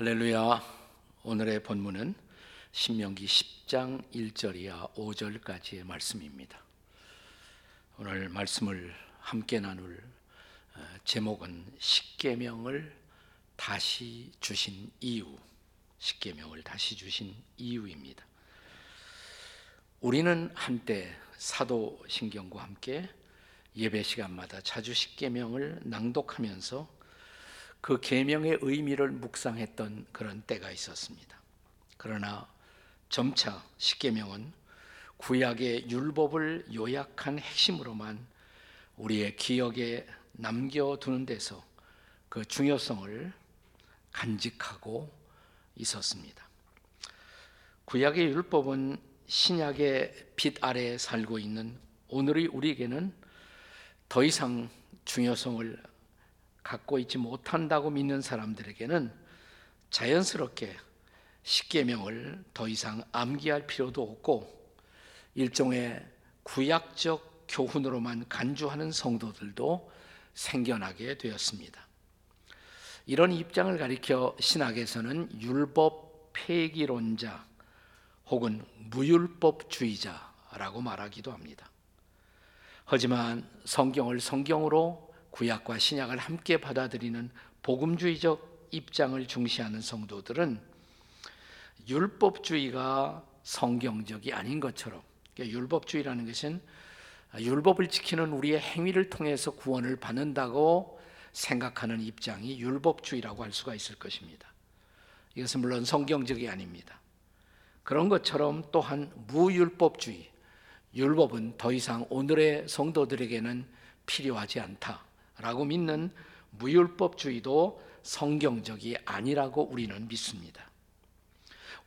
할렐루야. 오늘의 본문은 신명기 10장 1절이야 5절까지의 말씀입니다. 오늘 말씀을 함께 나눌 어, 제목은 십계명을 다시 주신 이유. 십계명을 다시 주신 이유입니다. 우리는 한때 사도신경과 함께 예배 시간마다 자주 십계명을 낭독하면서 그 계명의 의미를 묵상했던 그런 때가 있었습니다. 그러나 점차 십계명은 구약의 율법을 요약한 핵심으로만 우리의 기억에 남겨두는 데서 그 중요성을 간직하고 있었습니다. 구약의 율법은 신약의 빛 아래에 살고 있는 오늘의 우리에게는 더 이상 중요성을 갖고 있지 못한다고 믿는 사람들에게는 자연스럽게 십계명을 더 이상 암기할 필요도 없고 일종의 구약적 교훈으로만 간주하는 성도들도 생겨나게 되었습니다. 이런 입장을 가리켜 신학에서는 율법 폐기론자 혹은 무율법주의자라고 말하기도 합니다. 하지만 성경을 성경으로 구약과 신약을 함께 받아들이는 복음주의적 입장을 중시하는 성도들은 율법주의가 성경적이 아닌 것처럼 그러니까 율법주의라는 것은 율법을 지키는 우리의 행위를 통해서 구원을 받는다고 생각하는 입장이 율법주의라고 할 수가 있을 것입니다. 이것은 물론 성경적이 아닙니다. 그런 것처럼 또한 무율법주의, 율법은 더 이상 오늘의 성도들에게는 필요하지 않다 라고 믿는 무율법주의도 성경적이 아니라고 우리는 믿습니다.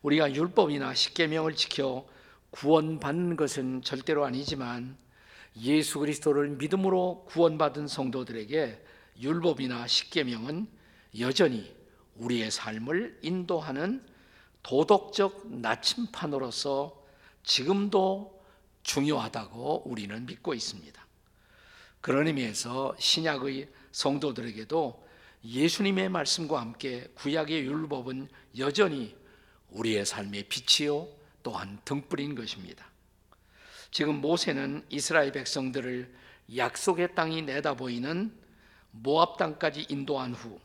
우리가 율법이나 십계명을 지켜 구원받는 것은 절대로 아니지만 예수 그리스도를 믿음으로 구원받은 성도들에게 율법이나 십계명은 여전히 우리의 삶을 인도하는 도덕적 나침판으로서 지금도 중요하다고 우리는 믿고 있습니다. 그런 의미에서 신약의 성도들에게도 예수님의 말씀과 함께 구약의 율법은 여전히 우리의 삶의 빛이요 또한 등불인 것입니다. 지금 모세는 이스라엘 백성들을 약속의 땅이 내다보이는 모압 땅까지 인도한 후,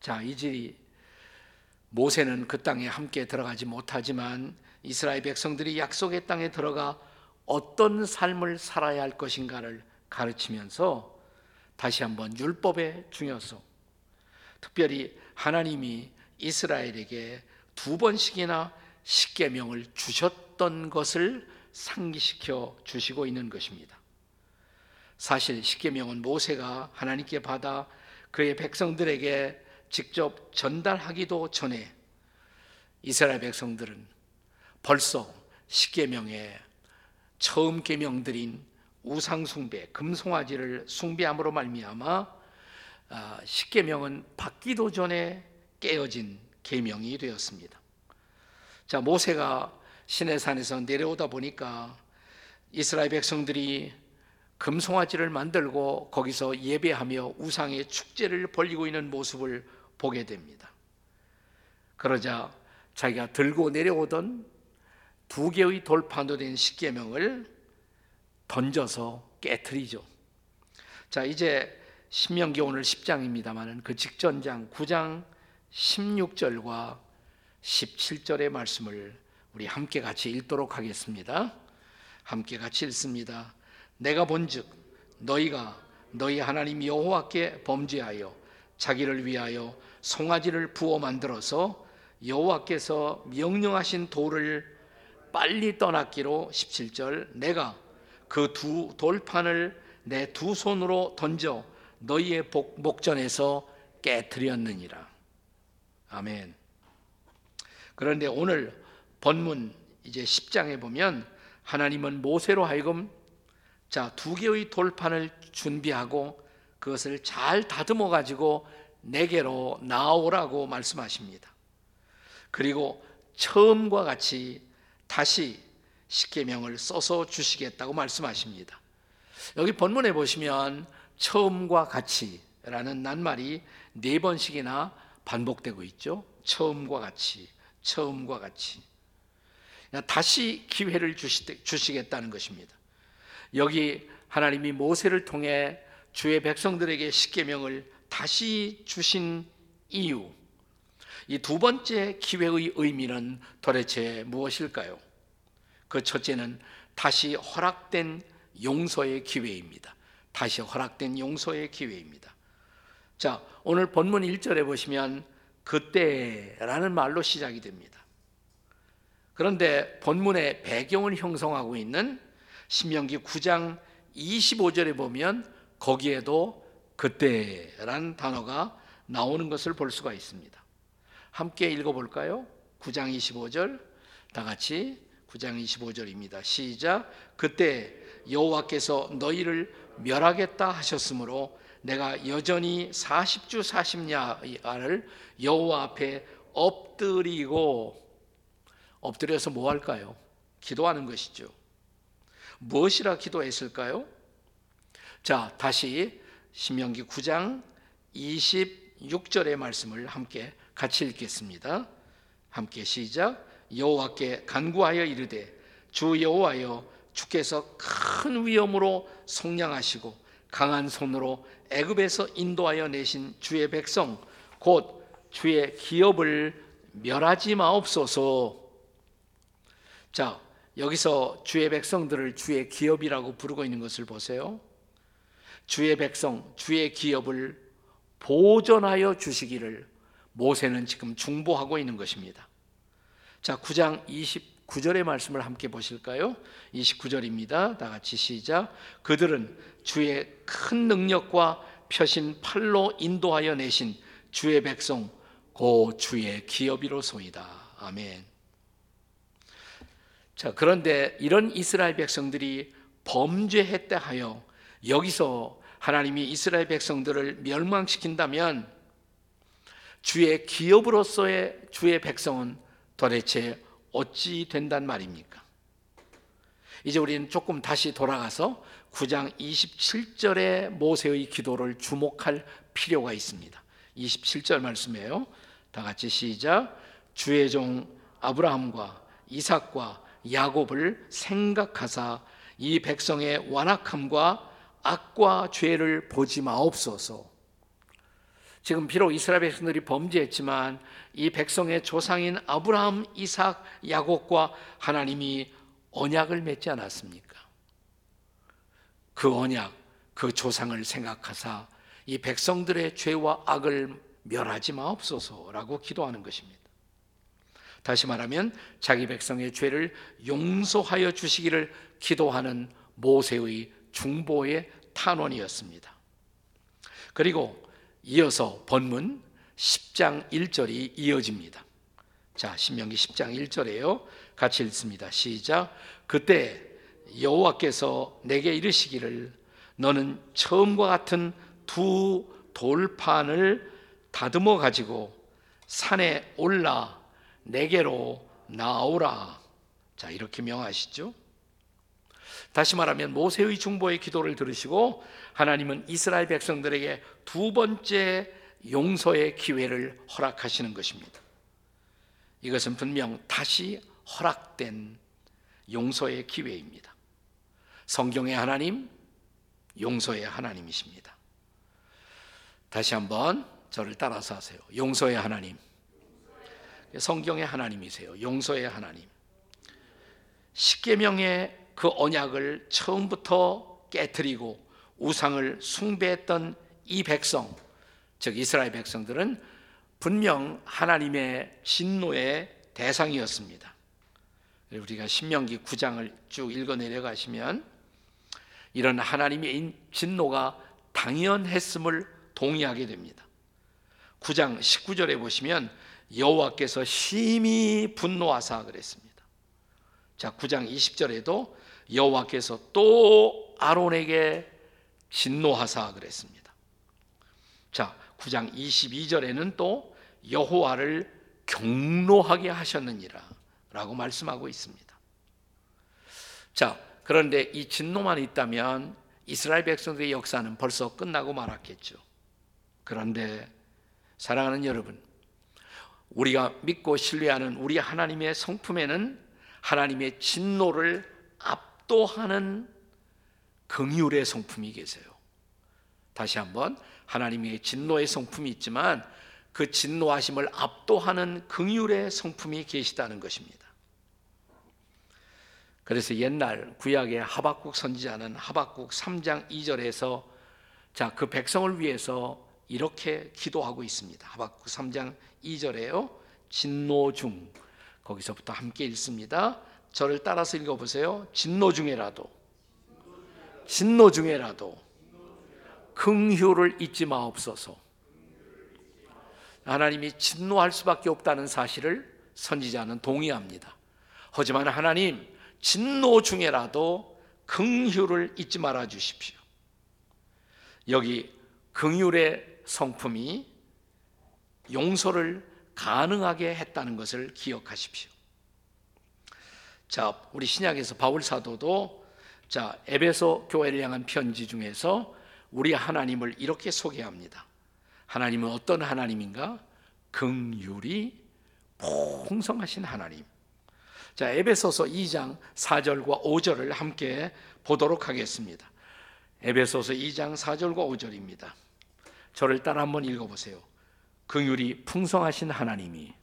자 이제 모세는 그 땅에 함께 들어가지 못하지만 이스라엘 백성들이 약속의 땅에 들어가 어떤 삶을 살아야 할 것인가를 가르치면서 다시 한번 율법의 중요성, 특별히 하나님이 이스라엘에게 두 번씩이나 십계명을 주셨던 것을 상기시켜 주시고 있는 것입니다. 사실 십계명은 모세가 하나님께 받아 그의 백성들에게 직접 전달하기도 전에 이스라엘 백성들은 벌써 십계명의 처음 계명들인 우상 숭배, 금송아지를 숭배함으로 말미암아 아, 십계명은 받기도 전에 깨어진 계명이 되었습니다. 자, 모세가 시내산에서 내려오다 보니까 이스라엘 백성들이 금송아지를 만들고 거기서 예배하며 우상의 축제를 벌리고 있는 모습을 보게 됩니다. 그러자 자기가 들고 내려오던 두 개의 돌판도 된 십계명을 던져서 깨뜨리죠. 자, 이제 신명기 오늘 10장입니다만은 그 직전장 9장 16절과 17절의 말씀을 우리 함께 같이 읽도록 하겠습니다. 함께 같이 읽습니다. 내가 본즉 너희가 너희 하나님 여호와께 범죄하여 자기를 위하여 송아지를 부어 만들어서 여호와께서 명령하신 돌을 빨리 떠났기로 17절 내가 그 두 돌판을 내 두 손으로 던져 너희의 목전에서 깨뜨렸느니라. 아멘. 그런데 오늘 본문 이제 10장에 보면 하나님은 모세로 하여금 자, 두 개의 돌판을 준비하고 그것을 잘 다듬어 가지고 내게로 나오라고 말씀하십니다. 그리고 처음과 같이 다시 십계명을 써서 주시겠다고 말씀하십니다. 여기 본문에 보시면 처음과 같이라는 낱말이 네 번씩이나 반복되고 있죠. 처음과 같이, 처음과 같이. 다시 기회를 주시겠다는 것입니다. 여기 하나님이 모세를 통해 주의 백성들에게 십계명을 다시 주신 이유. 이 두 번째 기회의 의미는 도대체 무엇일까요? 그 첫째는 다시 허락된 용서의 기회입니다. 다시 허락된 용서의 기회입니다. 자, 오늘 본문 1절에 보시면 그때라는 말로 시작이 됩니다. 그런데 본문의 배경을 형성하고 있는 신명기 9장 25절에 보면 거기에도 그때라는 단어가 나오는 것을 볼 수가 있습니다. 함께 읽어 볼까요? 9장 25절 다 같이 9장 25절입니다. 시작. 그때 여호와께서 너희를 멸하겠다 하셨으므로 내가 여전히 40주 40야를 여호와 앞에 엎드리고 엎드려서 뭐 할까요? 기도하는 것이죠. 무엇이라 기도했을까요? 자, 다시 신명기 9장 26절의 말씀을 함께 같이 읽겠습니다. 함께 시작. 여호와께 간구하여 이르되 주 여호와여 주께서 큰 위엄으로 속량하시고 강한 손으로 애굽에서 인도하여 내신 주의 백성 곧 주의 기업을 멸하지 마옵소서. 자, 여기서 주의 백성들을 주의 기업이라고 부르고 있는 것을 보세요. 주의 백성, 주의 기업을 보존하여 주시기를 모세는 지금 중보하고 있는 것입니다. 자, 9장 29절의 말씀을 함께 보실까요? 29절입니다. 다 같이 시작. 그들은 주의 큰 능력과 펴신 팔로 인도하여 내신 주의 백성 고 주의 기업이로소이다. 아멘. 자, 그런데 이런 이스라엘 백성들이 범죄했다 하여 여기서 하나님이 이스라엘 백성들을 멸망시킨다면 주의 기업으로서의 주의 백성은 도대체 어찌 된단 말입니까? 이제 우리는 조금 다시 돌아가서 9장 27절의 모세의 기도를 주목할 필요가 있습니다. 27절 말씀이에요. 다 같이 시작. 주의 종 아브라함과 이삭과 야곱을 생각하사 이 백성의 완악함과 악과 죄를 보지 마옵소서. 지금 비록 이스라엘 백성들이 범죄했지만 이 백성의 조상인 아브라함, 이삭, 야곱과 하나님이 언약을 맺지 않았습니까? 그 언약, 그 조상을 생각하사 이 백성들의 죄와 악을 멸하지 마옵소서라고 기도하는 것입니다. 다시 말하면 자기 백성의 죄를 용서하여 주시기를 기도하는 모세의 중보의 탄원이었습니다. 그리고 이어서 본문 10장 1절이 이어집니다. 자, 신명기 10장 1절에요. 같이 읽습니다. 시작. 그때 여호와께서 내게 이르시기를 너는 처음과 같은 두 돌판을 다듬어 가지고 산에 올라 내게로 나오라. 자, 이렇게 명하시죠. 다시 말하면 모세의 중보의 기도를 들으시고 하나님은 이스라엘 백성들에게 두 번째 용서의 기회를 허락하시는 것입니다. 이것은 분명 다시 허락된 용서의 기회입니다. 성경의 하나님, 용서의 하나님이십니다. 다시 한번 저를 따라서 하세요. 용서의 하나님. 성경의 하나님이세요. 용서의 하나님. 십계명의 그 언약을 처음부터 깨뜨리고 우상을 숭배했던 이 백성, 즉 이스라엘 백성들은 분명 하나님의 진노의 대상이었습니다. 우리가 신명기 9장을 쭉 읽어 내려가시면 이런 하나님의 진노가 당연했음을 동의하게 됩니다. 9장 19절에 보시면 여호와께서 심히 분노하사 그랬습니다. 자, 9장 20절에도 여호와께서 또 아론에게 진노하사 그랬습니다. 자, 9장 22절에는 또 여호와를 경노하게 하셨느니라 라고 말씀하고 있습니다. 자, 그런데 이 진노만 있다면 이스라엘 백성들의 역사는 벌써 끝나고 말았겠죠. 그런데 사랑하는 여러분, 우리가 믿고 신뢰하는 우리 하나님의 성품에는 하나님의 진노를 압도하는 긍휼의 성품이 계세요. 다시 한번 하나님의 진노의 성품이 있지만 그 진노하심을 압도하는 긍휼의 성품이 계시다는 것입니다. 그래서 옛날 구약의 하박국 선지자는 하박국 3장 2절에서 자, 그 백성을 위해서 이렇게 기도하고 있습니다. 하박국 3장 2절에요. 진노 중 거기서부터 함께 읽습니다. 저를 따라서 읽어 보세요. 진노 중에라도 진노 중에라도 긍휼을 잊지 마옵소서. 하나님이 진노할 수밖에 없다는 사실을 선지자는 동의합니다. 하지만 하나님 진노 중에라도 긍휼을 잊지 말아 주십시오. 여기 긍휼의 성품이 용서를 가능하게 했다는 것을 기억하십시오. 자, 우리 신약에서 바울 사도도 자, 에베소 교회를 향한 편지 중에서 우리 하나님을 이렇게 소개합니다. 하나님은 어떤 하나님인가? 긍휼이 풍성하신 하나님. 자, 에베소서 2장 4절과 5절을 함께 보도록 하겠습니다. 에베소서 2장 4절과 5절입니다. 저를 따라 한번 읽어 보세요. 긍휼이 풍성하신 하나님이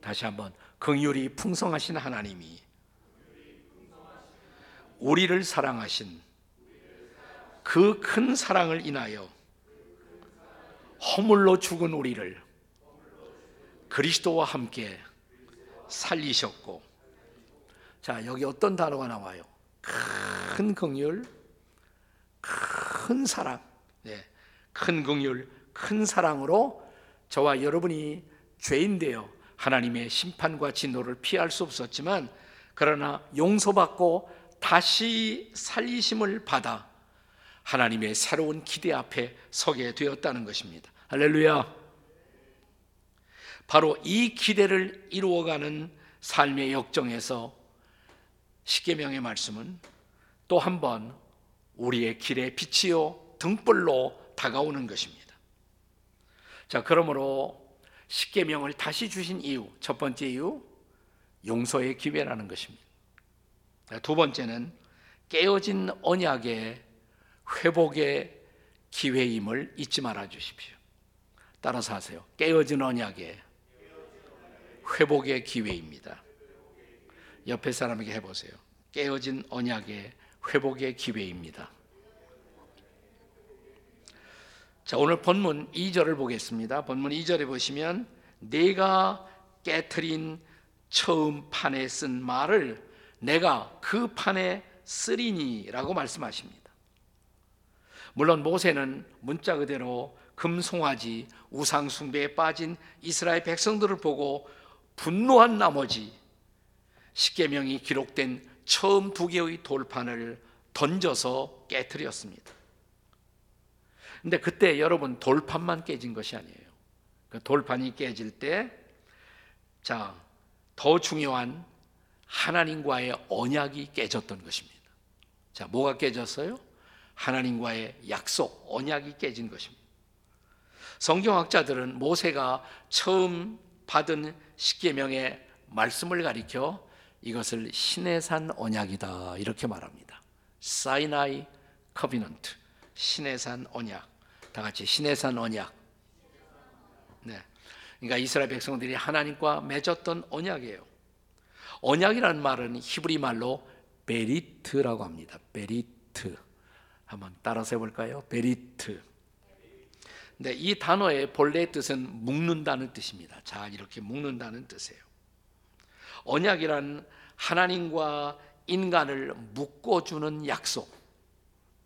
다시 한번 긍휼이 풍성하신 하나님이 우리를 사랑하신 그 큰 사랑을 인하여 허물로 죽은 우리를 그리스도와 함께 살리셨고 자 여기 어떤 단어가 나와요? 큰 긍휼, 큰 사랑, 네, 큰 긍휼, 큰 사랑으로 저와 여러분이 죄인되어 하나님의 심판과 진노를 피할 수 없었지만 그러나 용서받고 다시 살리심을 받아 하나님의 새로운 기대 앞에 서게 되었다는 것입니다. 할렐루야. 바로 이 기대를 이루어가는 삶의 역정에서 십계명의 말씀은 또 한 번 우리의 길에 빛이요 등불로 다가오는 것입니다. 자, 그러므로 십계명을 다시 주신 이유, 첫 번째 이유 용서의 기회라는 것입니다. 두 번째는 깨어진 언약의 회복의 기회임을 잊지 말아 주십시오. 따라서 하세요. 깨어진 언약의 회복의 기회입니다. 옆에 사람에게 해보세요. 깨어진 언약의 회복의 기회입니다. 자, 오늘 본문 2절을 보겠습니다. 본문 2절에 보시면 내가 깨트린 처음 판에 쓴 말을 내가 그 판에 쓰리니라고 말씀하십니다. 물론 모세는 문자 그대로 금송아지 우상 숭배에 빠진 이스라엘 백성들을 보고 분노한 나머지 십계명이 기록된 처음 두 개의 돌판을 던져서 깨뜨렸습니다. 근데 그때 여러분 돌판만 깨진 것이 아니에요. 그 돌판이 깨질 때, 자, 더 중요한 하나님과의 언약이 깨졌던 것입니다. 자, 뭐가 깨졌어요? 하나님과의 약속, 언약이 깨진 것입니다. 성경학자들은 모세가 처음 받은 십계명의 말씀을 가리켜 이것을 시내 산 언약이다 이렇게 말합니다. Sinai covenant 시내 산 언약 다 같이 시내 산 언약. 네, 그러니까 이스라엘 백성들이 하나님과 맺었던 언약이에요. 언약이라는 말은 히브리 말로 ברית라고 합니다. ברית 한번 따라서 해볼까요? 베리트. 근데 이 단어의 본래 뜻은 묶는다는 뜻입니다. 자 이렇게 묶는다는 뜻이에요. 언약이란 하나님과 인간을 묶어주는 약속.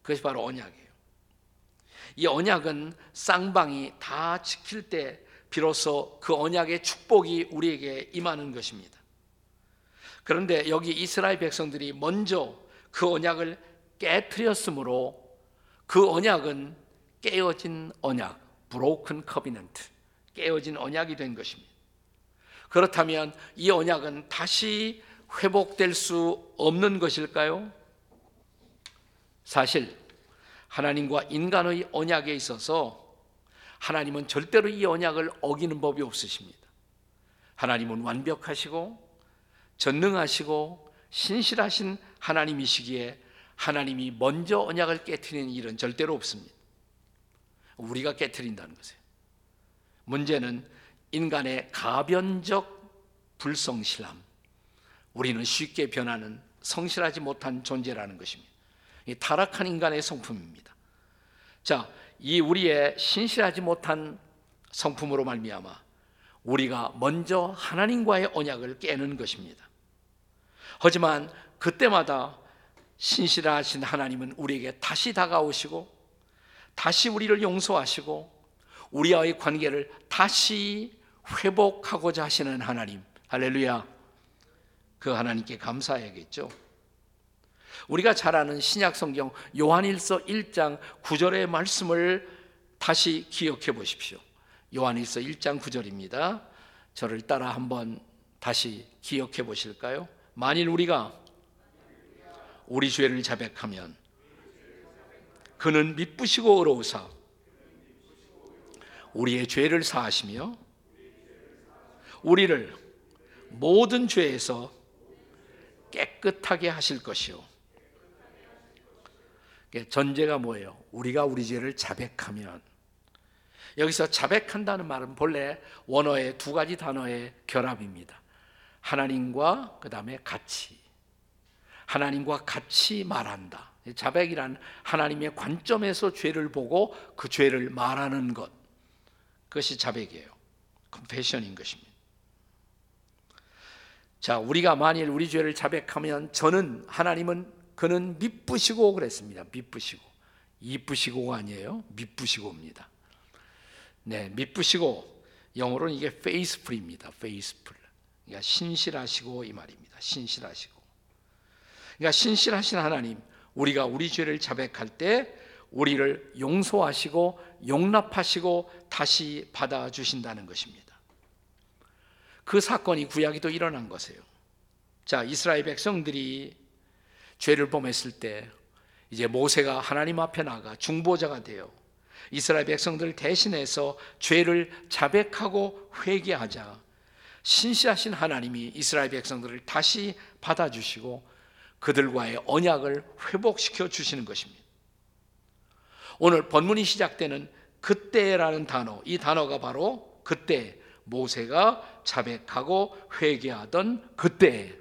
그것이 바로 언약이에요. 이 언약은 쌍방이 다 지킬 때 비로소 그 언약의 축복이 우리에게 임하는 것입니다. 그런데 여기 이스라엘 백성들이 먼저 그 언약을 깨뜨렸으므로 그 언약은 깨어진 언약, broken covenant, 깨어진 언약이 된 것입니다. 그렇다면 이 언약은 다시 회복될 수 없는 것일까요? 사실 하나님과 인간의 언약에 있어서 하나님은 절대로 이 언약을 어기는 법이 없으십니다. 하나님은 완벽하시고 전능하시고 신실하신 하나님이시기에 하나님이 먼저 언약을 깨뜨리는 일은 절대로 없습니다. 우리가 깨뜨린다는 것이에요. 문제는 인간의 가변적 불성실함. 우리는 쉽게 변하는 성실하지 못한 존재라는 것입니다. 이 타락한 인간의 성품입니다. 자, 이 우리의 신실하지 못한 성품으로 말미암아 우리가 먼저 하나님과의 언약을 깨는 것입니다. 하지만 그때마다 신실하신 하나님은 우리에게 다시 다가오시고 다시 우리를 용서하시고 우리와의 관계를 다시 회복하고자 하시는 하나님. 할렐루야. 그 하나님께 감사해야겠죠. 우리가 잘 아는 신약 성경 요한일서 1장 9절의 말씀을 다시 기억해 보십시오. 요한일서 1장 9절입니다. 저를 따라 한번 다시 기억해 보실까요? 만일 우리가 우리 죄를 자백하면 그는 미쁘시고 의로우사 우리의 죄를 사하시며 우리를 모든 죄에서 깨끗하게 하실 것이요. 전제가 뭐예요? 우리가 우리 죄를 자백하면 여기서 자백한다는 말은 본래 원어의 두 가지 단어의 결합입니다. 하나님과 그 다음에 같이 하나님과 같이 말한다. 자백이란 하나님의 관점에서 죄를 보고 그 죄를 말하는 것. 그것이 자백이에요. 컨페션인 것입니다. 자, 우리가 만일 우리 죄를 자백하면 저는 하나님은 그는 미쁘시고 그랬습니다. 미쁘시고. 이쁘시고가 아니에요. 미쁘시고입니다. 네, 미쁘시고 영어로는 이게 faithful입니다. faithful. 그러니까 신실하시고 이 말입니다. 신실하시고. 그러니까 신실하신 하나님, 우리가 우리 죄를 자백할 때 우리를 용서하시고 용납하시고 다시 받아 주신다는 것입니다. 그 사건이 구약에도 일어난 것이에요. 자, 이스라엘 백성들이 죄를 범했을 때 이제 모세가 하나님 앞에 나가 중보자가 되어 이스라엘 백성들 대신해서 죄를 자백하고 회개하자 신실하신 하나님이 이스라엘 백성들을 다시 받아주시고 그들과의 언약을 회복시켜 주시는 것입니다. 오늘 본문이 시작되는 그때라는 단어, 이 단어가 바로 그때 모세가 자백하고 회개하던 그때,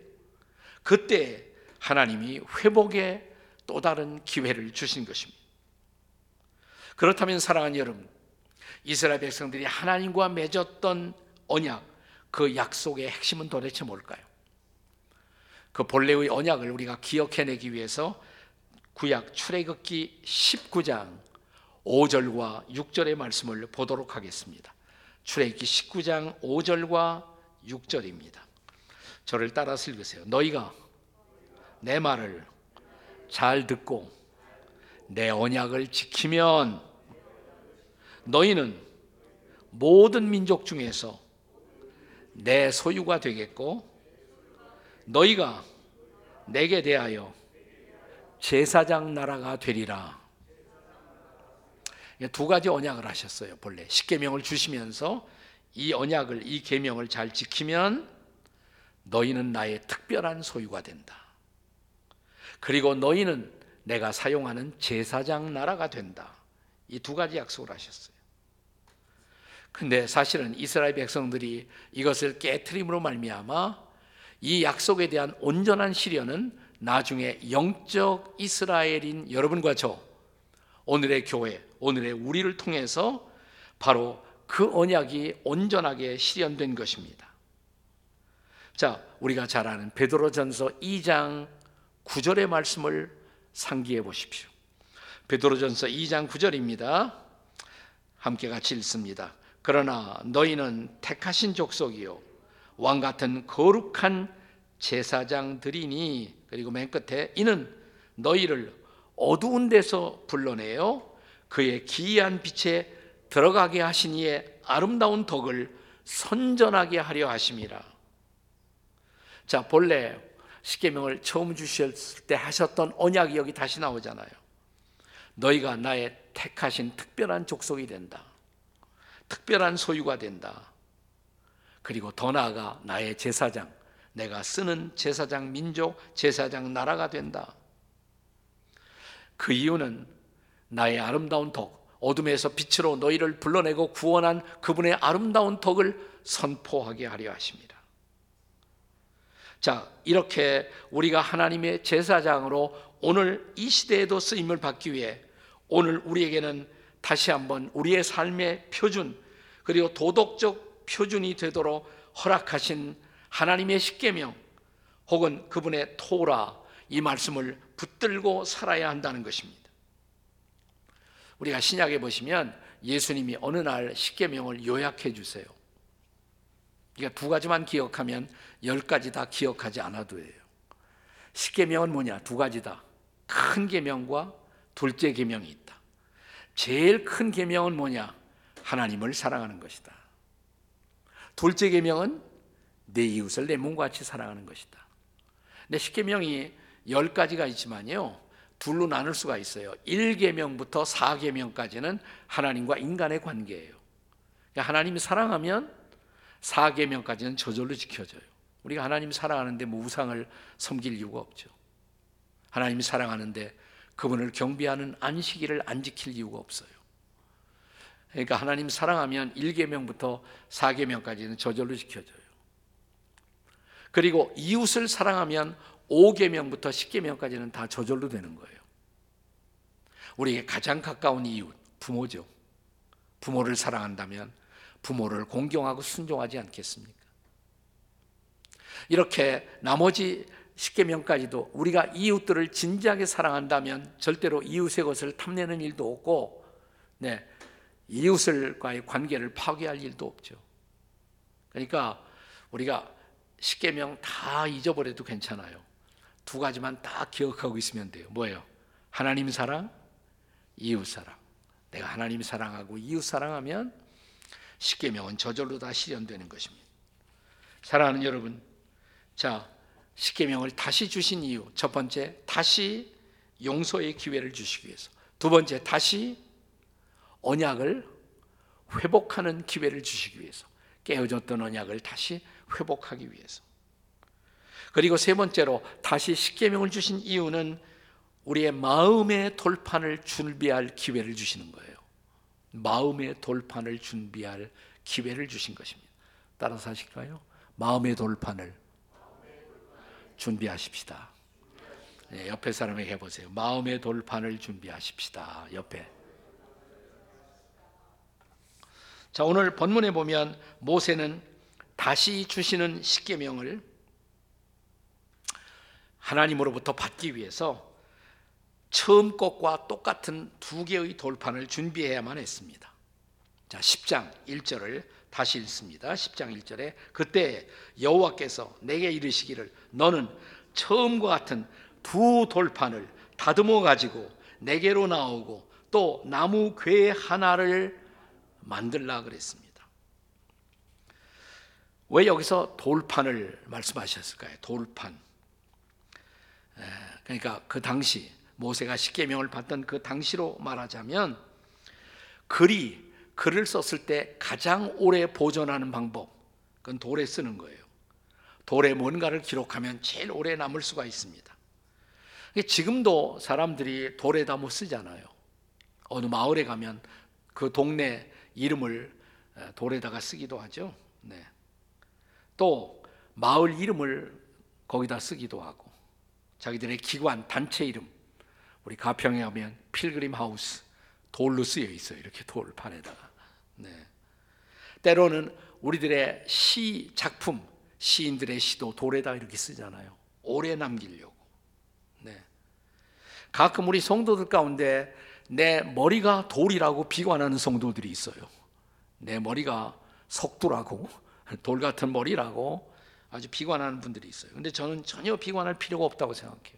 그때 하나님이 회복의 또 다른 기회를 주신 것입니다. 그렇다면 사랑하는 여러분, 이스라엘 백성들이 하나님과 맺었던 언약, 그 약속의 핵심은 도대체 뭘까요? 그 본래의 언약을 우리가 기억해내기 위해서 구약 출애굽기 19장 5절과 6절의 말씀을 보도록 하겠습니다. 출애굽기 19장 5절과 6절입니다. 저를 따라서 읽으세요. 너희가 내 말을 잘 듣고 내 언약을 지키면 너희는 모든 민족 중에서 내 소유가 되겠고 너희가 내게 대하여 제사장 나라가 되리라. 두 가지 언약을 하셨어요. 본래 십계명을 주시면서 이 언약을 이 계명을 잘 지키면 너희는 나의 특별한 소유가 된다. 그리고 너희는 내가 사용하는 제사장 나라가 된다. 이 두 가지 약속을 하셨어요. 근데 사실은 이스라엘 백성들이 이것을 깨트림으로 말미암아 이 약속에 대한 온전한 실현은 나중에 영적 이스라엘인 여러분과 저 오늘의 교회, 오늘의 우리를 통해서 바로 그 언약이 온전하게 실현된 것입니다. 자, 우리가 잘 아는 베드로전서 2장 9절의 말씀을 상기해 보십시오. 베드로전서 2장 9절입니다. 함께 같이 읽습니다. 그러나 너희는 택하신 족속이요 왕 같은 거룩한 제사장들이니 그리고 맨 끝에 이는 너희를 어두운 데서 불러내어 그의 기이한 빛에 들어가게 이의 아름다운 덕을 선전하게 하려 하심이라. 자, 본래 십계명을 처음 주셨을 때 하셨던 언약이 여기 다시 나오잖아요. 너희가 나의 택하신 특별한 족속이 된다. 특별한 소유가 된다. 그리고 더 나아가 나의 제사장, 내가 쓰는 제사장 민족, 제사장 나라가 된다. 그 이유는 나의 아름다운 덕, 어둠에서 빛으로 너희를 불러내고 구원한 그분의 아름다운 덕을 선포하게 하려 하십니다. 자, 이렇게 우리가 하나님의 제사장으로 오늘 이 시대에도 쓰임을 받기 위해 오늘 우리에게는 다시 한번 우리의 삶의 표준 그리고 도덕적 표준이 되도록 허락하신 하나님의 십계명 혹은 그분의 토라 이 말씀을 붙들고 살아야 한다는 것입니다. 우리가 신약에 보시면 예수님이 어느 날 십계명을 요약해 주세요. 그러니까 두 가지만 기억하면 열 가지 다 기억하지 않아도 해요. 십계명은 뭐냐? 두 가지다. 큰 계명과 둘째 계명이 있다. 제일 큰 계명은 뭐냐? 하나님을 사랑하는 것이다. 둘째 계명은 내 이웃을 내 몸과 같이 사랑하는 것이다. 근데 십계명이 열 가지가 있지만요. 둘로 나눌 수가 있어요. 1계명부터 4계명까지는 하나님과 인간의 관계예요. 그러니까 하나님이 사랑하면 4계명까지는 저절로 지켜져요. 우리가 하나님 사랑하는데 뭐 우상을 섬길 이유가 없죠. 하나님이 사랑하는데 그분을 경배하는 안식일을 안 지킬 이유가 없어요. 그러니까 하나님 사랑하면 1계명부터 4계명까지는 저절로 지켜져요. 그리고 이웃을 사랑하면 5계명부터 10계명까지는 다 저절로 되는 거예요. 우리에게 가장 가까운 이웃 부모죠. 부모를 사랑한다면 부모를 공경하고 순종하지 않겠습니까? 이렇게 나머지 10계명까지도 우리가 이웃들을 진지하게 사랑한다면 절대로 이웃의 것을 탐내는 일도 없고 네, 이웃을과의 관계를 파괴할 일도 없죠. 그러니까 우리가 10계명 다 잊어버려도 괜찮아요. 두 가지만 딱 기억하고 있으면 돼요. 뭐예요? 하나님 사랑, 이웃 사랑. 내가 하나님 사랑하고 이웃 사랑하면 십계명은 저절로 다 실현되는 것입니다. 사랑하는 여러분, 자 십계명을 다시 주신 이유 첫 번째 다시 용서의 기회를 주시기 위해서 두 번째 다시 언약을 회복하는 기회를 주시기 위해서 깨어졌던 언약을 다시 회복하기 위해서 그리고 세 번째로 다시 십계명을 주신 이유는 우리의 마음의 돌판을 준비할 기회를 주시는 거예요. 마음의 돌판을 준비할 기회를 주신 것입니다. 따라서 하실까요? 마음의 돌판을 준비하십시다. 네, 옆에 사람에게 해보세요. 마음의 돌판을 준비하십시다. 옆에. 자 오늘 본문에 보면 모세는 다시 주시는 십계명을 하나님으로부터 받기 위해서 처음 것과 똑같은 두 개의 돌판을 준비해야만 했습니다. 자, 10장 1절을 다시 읽습니다. 10장 1절에 그때 여호와께서 내게 이르시기를 너는 처음과 같은 두 돌판을 다듬어 가지고 내게로 나오고 또 나무 궤 하나를 만들라 그랬습니다. 왜 여기서 돌판을 말씀하셨을까요? 돌판. 그러니까 그 당시 모세가 십계명을 받던 그 당시로 말하자면 글이 글을 썼을 때 가장 오래 보존하는 방법 그건 돌에 쓰는 거예요. 돌에 뭔가를 기록하면 제일 오래 남을 수가 있습니다. 지금도 사람들이 돌에다 못 쓰잖아요. 어느 마을에 가면 그 동네 이름을 돌에다가 쓰기도 하죠. 네. 또 마을 이름을 거기다 쓰기도 하고 자기들의 기관 단체 이름 우리 가평에 가면 필그림 하우스 돌로 쓰여 있어요. 이렇게 돌판에다가. 네. 때로는 우리들의 시 작품 시인들의 시도 돌에다 이렇게 쓰잖아요. 오래 남기려고. 네. 가끔 우리 성도들 가운데 내 머리가 돌이라고 비관하는 성도들이 있어요. 내 머리가 석두라고 돌 같은 머리라고 아주 비관하는 분들이 있어요. 근데 저는 전혀 비관할 필요가 없다고 생각해요.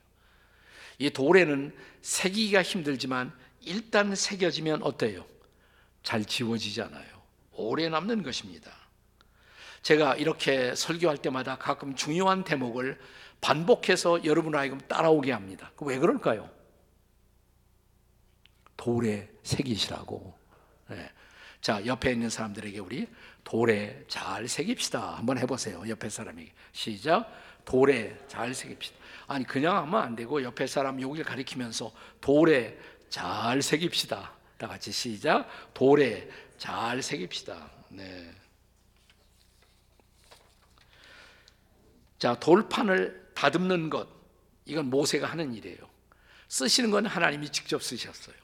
이 돌에는 새기기가 힘들지만 일단 새겨지면 어때요? 잘 지워지잖아요. 오래 남는 것입니다. 제가 이렇게 설교할 때마다 가끔 중요한 대목을 반복해서 여러분을 하여금 따라오게 합니다. 왜 그럴까요? 돌에 새기시라고. 네. 자, 옆에 있는 사람들에게 우리 돌에 잘 새깁시다. 한번 해보세요. 옆에 사람에게. 시작. 돌에 잘 새깁시다. 아니, 그냥 하면 안 되고 옆에 사람 여기를 가리키면서 돌에 잘 새깁시다. 다 같이 시작. 돌에 잘 새깁시다. 네. 자, 돌판을 다듬는 것. 이건 모세가 하는 일이에요. 쓰시는 건 하나님이 직접 쓰셨어요.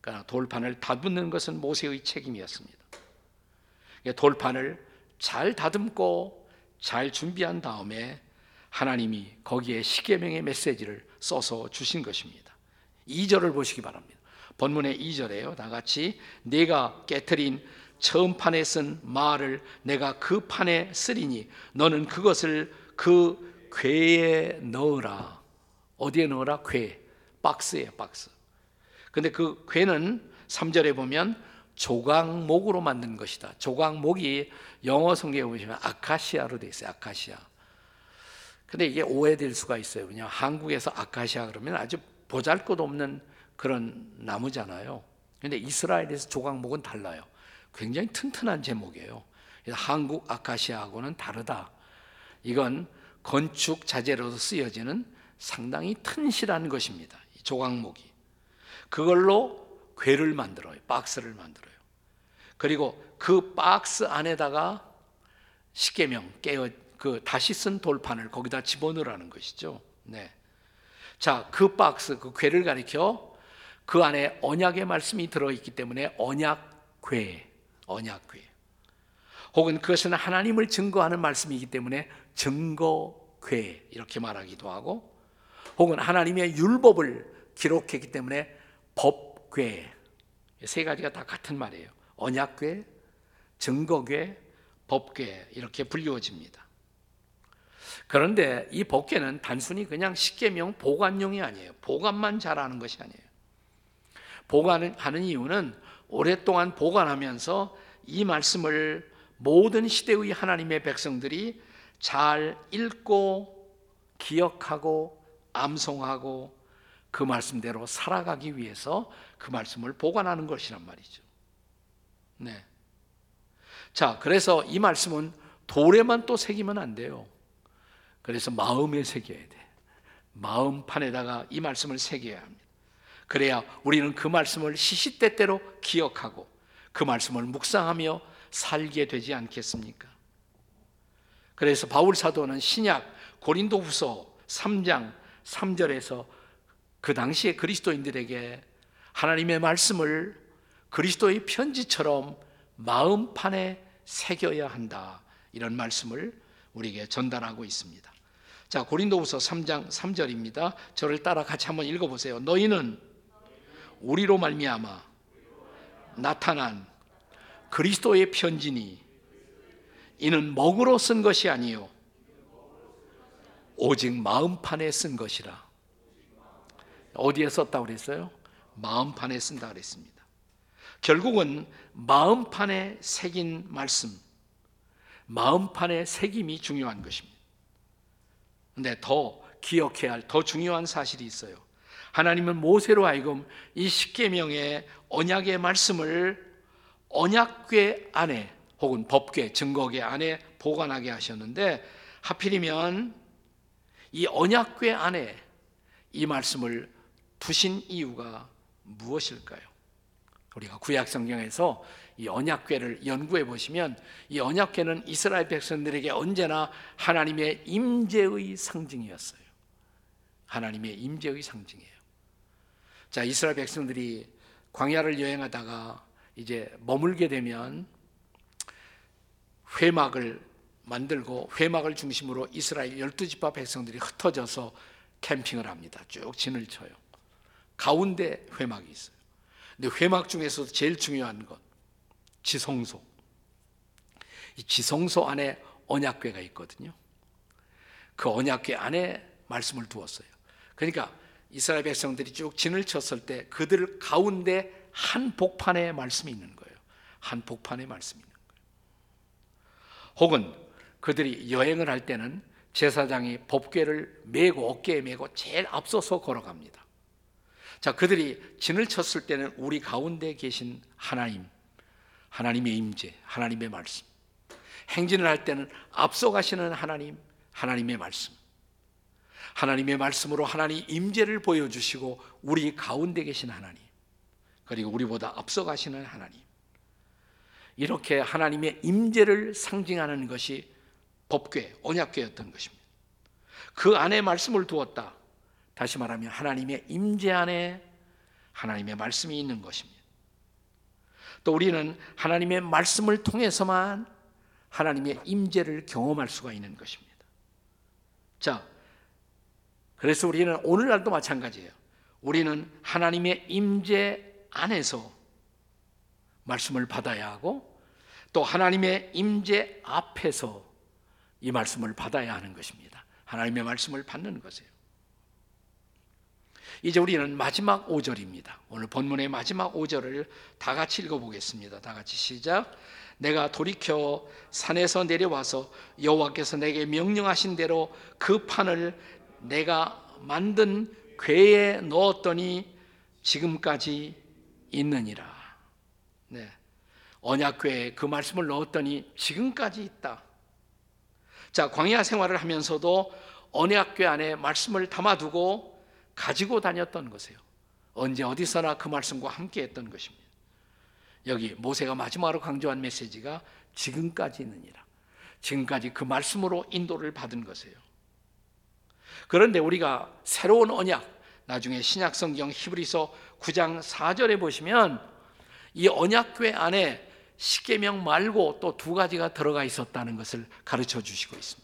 그러니까 돌판을 다듬는 것은 모세의 책임이었습니다. 그러니까 돌판을 잘 다듬고 잘 준비한 다음에 하나님이 거기에 십계명의 메시지를 써서 주신 것입니다. 2절을 보시기 바랍니다. 본문의 2절에요. 다 같이 내가 깨뜨린 처음 판에 쓴 말을 내가 그 판에 쓰리니 너는 그것을 그 궤에 넣으라. 어디에 넣으라? 궤. 박스에 박스. 근데 그 궤는 3절에 보면 조각목으로 만든 것이다. 조각목이 영어 성경에 보시면 아카시아로 되어 있어요. 아카시아. 근데 이게 오해될 수가 있어요. 그냥 한국에서 아카시아 그러면 아주 보잘 것 없는 그런 나무잖아요. 근데 이스라엘에서 조각목은 달라요. 굉장히 튼튼한 제목이에요. 한국 아카시아하고는 다르다. 이건 건축 자재로도 쓰여지는 상당히 튼실한 것입니다. 이 조각목이. 그걸로 궤를 만들어요. 박스를 만들어요. 그리고 그 박스 안에다가 십계명 깨어 그 다시 쓴 돌판을 거기다 집어넣으라는 것이죠. 네. 자, 그 박스 그 궤를 가리켜 그 안에 언약의 말씀이 들어 있기 때문에 언약궤, 언약궤. 혹은 그것은 하나님을 증거하는 말씀이기 때문에 증거궤 이렇게 말하기도 하고 혹은 하나님의 율법을 기록했기 때문에 법궤 세 가지가 다 같은 말이에요. 언약궤, 증거궤, 법궤 이렇게 불리워집니다. 그런데 이 법궤는 단순히 그냥 십계명 보관용이 아니에요. 보관만 잘하는 것이 아니에요. 보관하는 이유는 오랫동안 보관하면서 이 말씀을 모든 시대의 하나님의 백성들이 잘 읽고 기억하고 암송하고 그 말씀대로 살아가기 위해서 그 말씀을 보관하는 것이란 말이죠. 네. 자, 그래서 이 말씀은 돌에만 또 새기면 안 돼요. 그래서 마음에 새겨야 돼. 마음판에다가 이 말씀을 새겨야 합니다. 그래야 우리는 그 말씀을 시시때때로 기억하고 그 말씀을 묵상하며 살게 되지 않겠습니까? 그래서 바울 사도는 신약 고린도후서 3장 3절에서 그 당시에 그리스도인들에게 하나님의 말씀을 그리스도의 편지처럼 마음판에 새겨야 한다. 이런 말씀을 우리에게 전달하고 있습니다. 자, 고린도후서 3장 3절입니다. 저를 따라 같이 한번 읽어 보세요. 너희는 우리로 말미암아 나타난 그리스도의 편지니 이는 먹으로 쓴 것이 아니요 오직 마음판에 쓴 것이라. 어디에 썼다고 그랬어요? 마음판에 쓴다 그랬습니다. 결국은 마음판에 새긴 말씀, 마음판에 새김이 중요한 것입니다. 근데 더 기억해야 할 더 중요한 사실이 있어요. 하나님은 모세로 하여금 이 십계명의 언약의 말씀을 언약궤 안에 혹은 법궤, 증거궤 안에 보관하게 하셨는데 하필이면 이 언약궤 안에 이 말씀을 두신 이유가 무엇일까요? 우리가 구약 성경에서 이 언약궤를 연구해 보시면 이 언약궤는 이스라엘 백성들에게 언제나 하나님의 임재의 상징이었어요. 하나님의 임재의 상징이에요. 자, 이스라엘 백성들이 광야를 여행하다가 이제 머물게 되면 회막을 만들고 회막을 중심으로 이스라엘 열두 지파 백성들이 흩어져서 캠핑을 합니다. 쭉 진을 쳐요. 가운데 회막이 있어요. 근데 회막 중에서도 제일 중요한 것 지성소. 이 지성소 안에 언약궤가 있거든요. 그 언약궤 안에 말씀을 두었어요. 그러니까 이스라엘 백성들이 쭉 진을 쳤을 때 그들 가운데 한 복판에 말씀이 있는 거예요. 한 복판에 말씀이 있는 거예요. 혹은 그들이 여행을 할 때는 제사장이 법궤를 메고 어깨에 메고 제일 앞서서 걸어갑니다. 자, 그들이 진을 쳤을 때는 우리 가운데 계신 하나님, 하나님의 임재, 하나님의 말씀. 행진을 할 때는 앞서가시는 하나님, 하나님의 말씀. 하나님의 말씀으로 하나님 임재를 보여주시고 우리 가운데 계신 하나님. 그리고 우리보다 앞서가시는 하나님. 이렇게 하나님의 임재를 상징하는 것이 법궤, 언약궤였던 것입니다. 그 안에 말씀을 두었다. 다시 말하면 하나님의 임재 안에 하나님의 말씀이 있는 것입니다. 또 우리는 하나님의 말씀을 통해서만 하나님의 임재를 경험할 수가 있는 것입니다. 자, 그래서 우리는 오늘날도 마찬가지예요. 우리는 하나님의 임재 안에서 말씀을 받아야 하고 또 하나님의 임재 앞에서 이 말씀을 받아야 하는 것입니다. 하나님의 말씀을 받는 것이에요. 이제 우리는 마지막 5절입니다. 오늘 본문의 마지막 5절을 다 같이 읽어보겠습니다. 다 같이 시작. 내가 돌이켜 산에서 내려와서 여호와께서 내게 명령하신 대로 그 판을 내가 만든 궤에 넣었더니 지금까지 있느니라. 네. 언약궤에 그 말씀을 넣었더니 지금까지 있다. 자, 광야 생활을 하면서도 언약궤 안에 말씀을 담아두고 가지고 다녔던 것이에요. 언제 어디서나 그 말씀과 함께 했던 것입니다. 여기 모세가 마지막으로 강조한 메시지가 지금까지 있느니라. 지금까지 그 말씀으로 인도를 받은 것이에요. 그런데 우리가 새로운 언약, 나중에 신약 성경 히브리서 9장 4절에 보시면 이 언약궤 안에 십계명 말고 또 두 가지가 들어가 있었다는 것을 가르쳐 주시고 있습니다.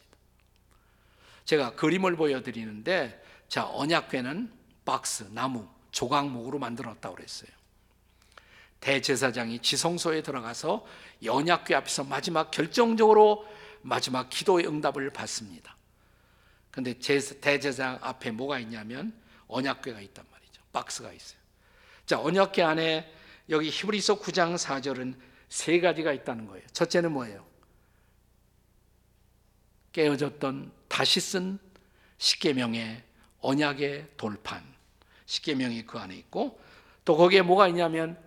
제가 그림을 보여드리는데 자, 언약궤는 박스, 나무, 조각목으로 만들었다고 그랬어요. 대제사장이 지성소에 들어가서 언약궤 앞에서 마지막 결정적으로 마지막 기도의 응답을 받습니다. 근데 대제사장 앞에 뭐가 있냐면 언약궤가 있단 말이죠. 박스가 있어요. 자, 언약궤 안에 여기 히브리서 9장 4절은 세 가지가 있다는 거예요. 첫째는 뭐예요? 깨어졌던 다시 쓴 십계명의 언약의 돌판 십계명이 그 안에 있고 또 거기에 뭐가 있냐면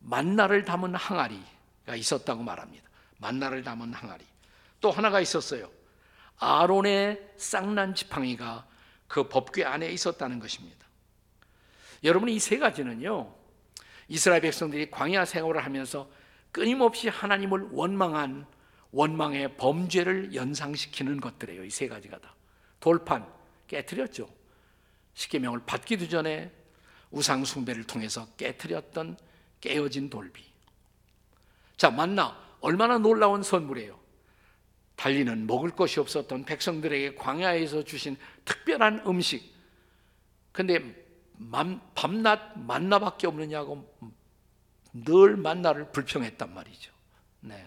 만나를 담은 항아리가 있었다고 말합니다. 만나를 담은 항아리. 또 하나가 있었어요. 아론의 쌍난 지팡이가 그 법궤 안에 있었다는 것입니다. 여러분 이 세 가지는요. 이스라엘 백성들이 광야 생활을 하면서 끊임없이 하나님을 원망한 원망의 범죄를 연상시키는 것들이에요. 이 세 가지가 다. 돌판, 깨뜨렸죠. 십계명을 받기도 전에 우상 숭배를 통해서 깨뜨렸던 깨어진 돌비. 자, 만나 얼마나 놀라운 선물이에요. 달리는 먹을 것이 없었던 백성들에게 광야에서 주신 특별한 음식. 근데 밤낮 만나밖에 없느냐고 늘 만나를 불평했단 말이죠. 네.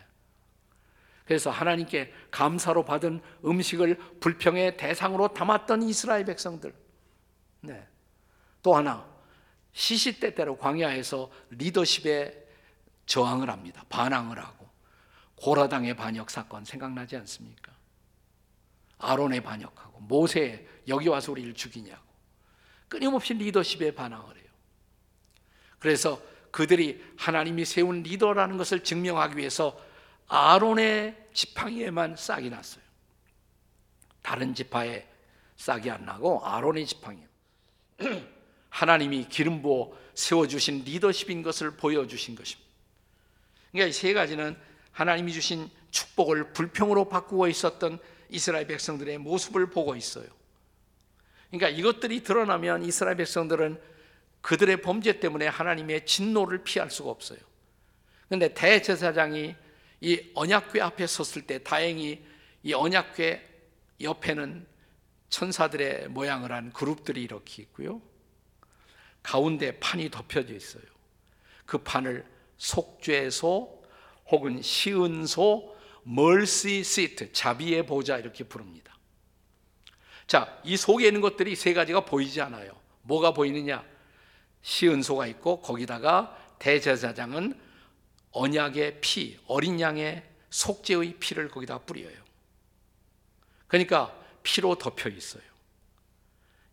그래서 하나님께 감사로 받은 음식을 불평의 대상으로 담았던 이스라엘 백성들. 네. 또 하나 시시때때로 광야에서 리더십에 저항을 합니다. 반항을 하고 고라당의 반역 사건 생각나지 않습니까? 아론의 반역하고 모세 여기 와서 우리를 죽이냐고 끊임없이 리더십에 반항을 해요. 그래서 그들이 하나님이 세운 리더라는 것을 증명하기 위해서 아론의 지팡이에만 싹이 났어요. 다른 지파에 싹이 안 나고 아론의 지팡이. 하나님이 기름 부어 세워 주신 리더십인 것을 보여 주신 것입니다. 그러니까 이 세 가지는 하나님이 주신 축복을 불평으로 바꾸고 있었던 이스라엘 백성들의 모습을 보고 있어요. 그러니까 이것들이 드러나면 이스라엘 백성들은 그들의 범죄 때문에 하나님의 진노를 피할 수가 없어요. 그런데 대제사장이 이 언약궤 앞에 섰을 때 다행히 이 언약궤 옆에는 천사들의 모양을 한 그룹들이 이렇게 있고요. 가운데 판이 덮여져 있어요. 그 판을 속죄소 혹은 시은소, 멀시 시트, 자비의 보좌 이렇게 부릅니다. 자, 이 속에 있는 것들이 세 가지가 보이지 않아요. 뭐가 보이느냐? 시은소가 있고 거기다가 대제사장은 언약의 피, 어린 양의 속죄의 피를 거기다 뿌려요. 그러니까 피로 덮여 있어요.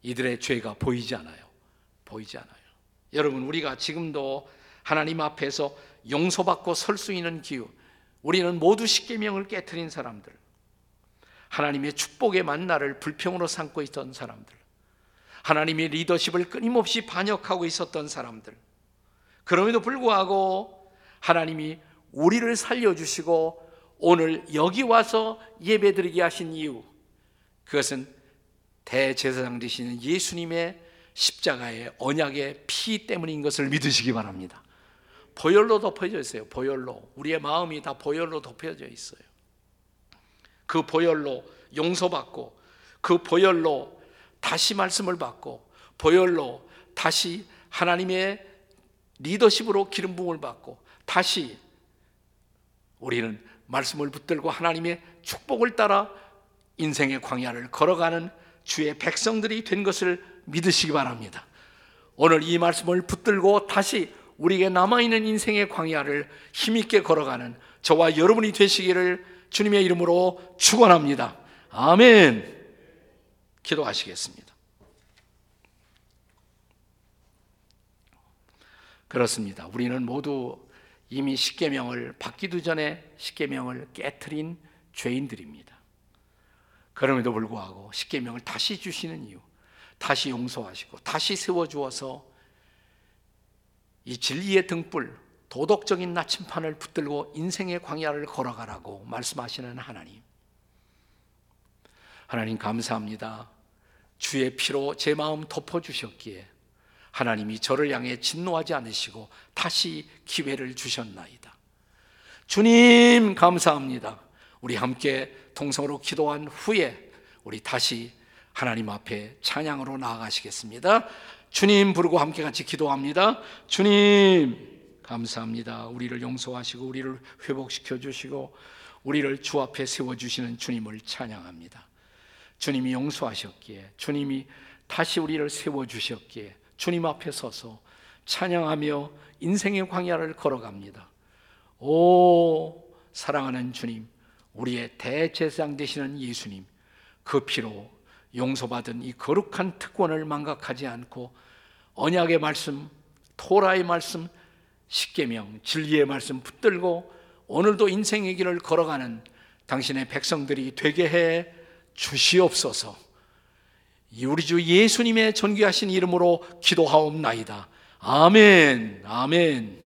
이들의 죄가 보이지 않아요. 보이지 않아요. 여러분, 우리가 지금도 하나님 앞에서 용서받고 설 수 있는 기후. 우리는 모두 십계명을 깨뜨린 사람들. 하나님의 축복의 만나를 불평으로 삼고 있던 사람들. 하나님의 리더십을 끊임없이 반역하고 있었던 사람들. 그럼에도 불구하고 하나님이 우리를 살려주시고 오늘 여기 와서 예배드리게 하신 이유. 그것은 대제사장 되시는 예수님의 십자가의 언약의 피 때문인 것을 믿으시기 바랍니다. 보혈로 덮여져 있어요. 보혈로. 우리의 마음이 다 보혈로 덮여져 있어요. 그 보혈로 용서받고 그 보혈로 다시 말씀을 받고 보혈로 다시 하나님의 리더십으로 기름 부음을 받고 다시 우리는 말씀을 붙들고 하나님의 축복을 따라 인생의 광야를 걸어가는 주의 백성들이 된 것을 믿으시기 바랍니다. 오늘 이 말씀을 붙들고 다시 우리에게 남아있는 인생의 광야를 힘있게 걸어가는 저와 여러분이 되시기를 주님의 이름으로 축원합니다. 아멘. 기도하시겠습니다. 그렇습니다. 우리는 모두 이미 십계명을 받기도 전에 십계명을 깨뜨린 죄인들입니다. 그럼에도 불구하고 십계명을 다시 주시는 이유, 다시 용서하시고 다시 세워 주어서 이 진리의 등불, 도덕적인 나침판을 붙들고 인생의 광야를 걸어가라고 말씀하시는 하나님. 하나님 감사합니다. 주의 피로 제 마음 덮어 주셨기에 하나님이 저를 향해 진노하지 않으시고 다시 기회를 주셨나이다. 주님 감사합니다. 우리 함께 동성으로 기도한 후에 우리 다시 하나님 앞에 찬양으로 나아가시겠습니다. 주님 부르고 함께 같이 기도합니다. 주님 감사합니다. 우리를 용서하시고 우리를 회복시켜 주시고 우리를 주 앞에 세워 주시는 주님을 찬양합니다. 주님이 용서하셨기에 주님이 다시 우리를 세워 주셨기에 주님 앞에 서서 찬양하며 인생의 광야를 걸어갑니다. 오 사랑하는 주님, 우리의 대제사장 되시는 예수님, 그 피로 용서받은 이 거룩한 특권을 망각하지 않고 언약의 말씀, 토라의 말씀, 십계명, 진리의 말씀 붙들고 오늘도 인생의 길을 걸어가는 당신의 백성들이 되게 해 주시옵소서. 우리 주 예수님의 존귀하신 이름으로 기도하옵나이다. 아멘. 아멘.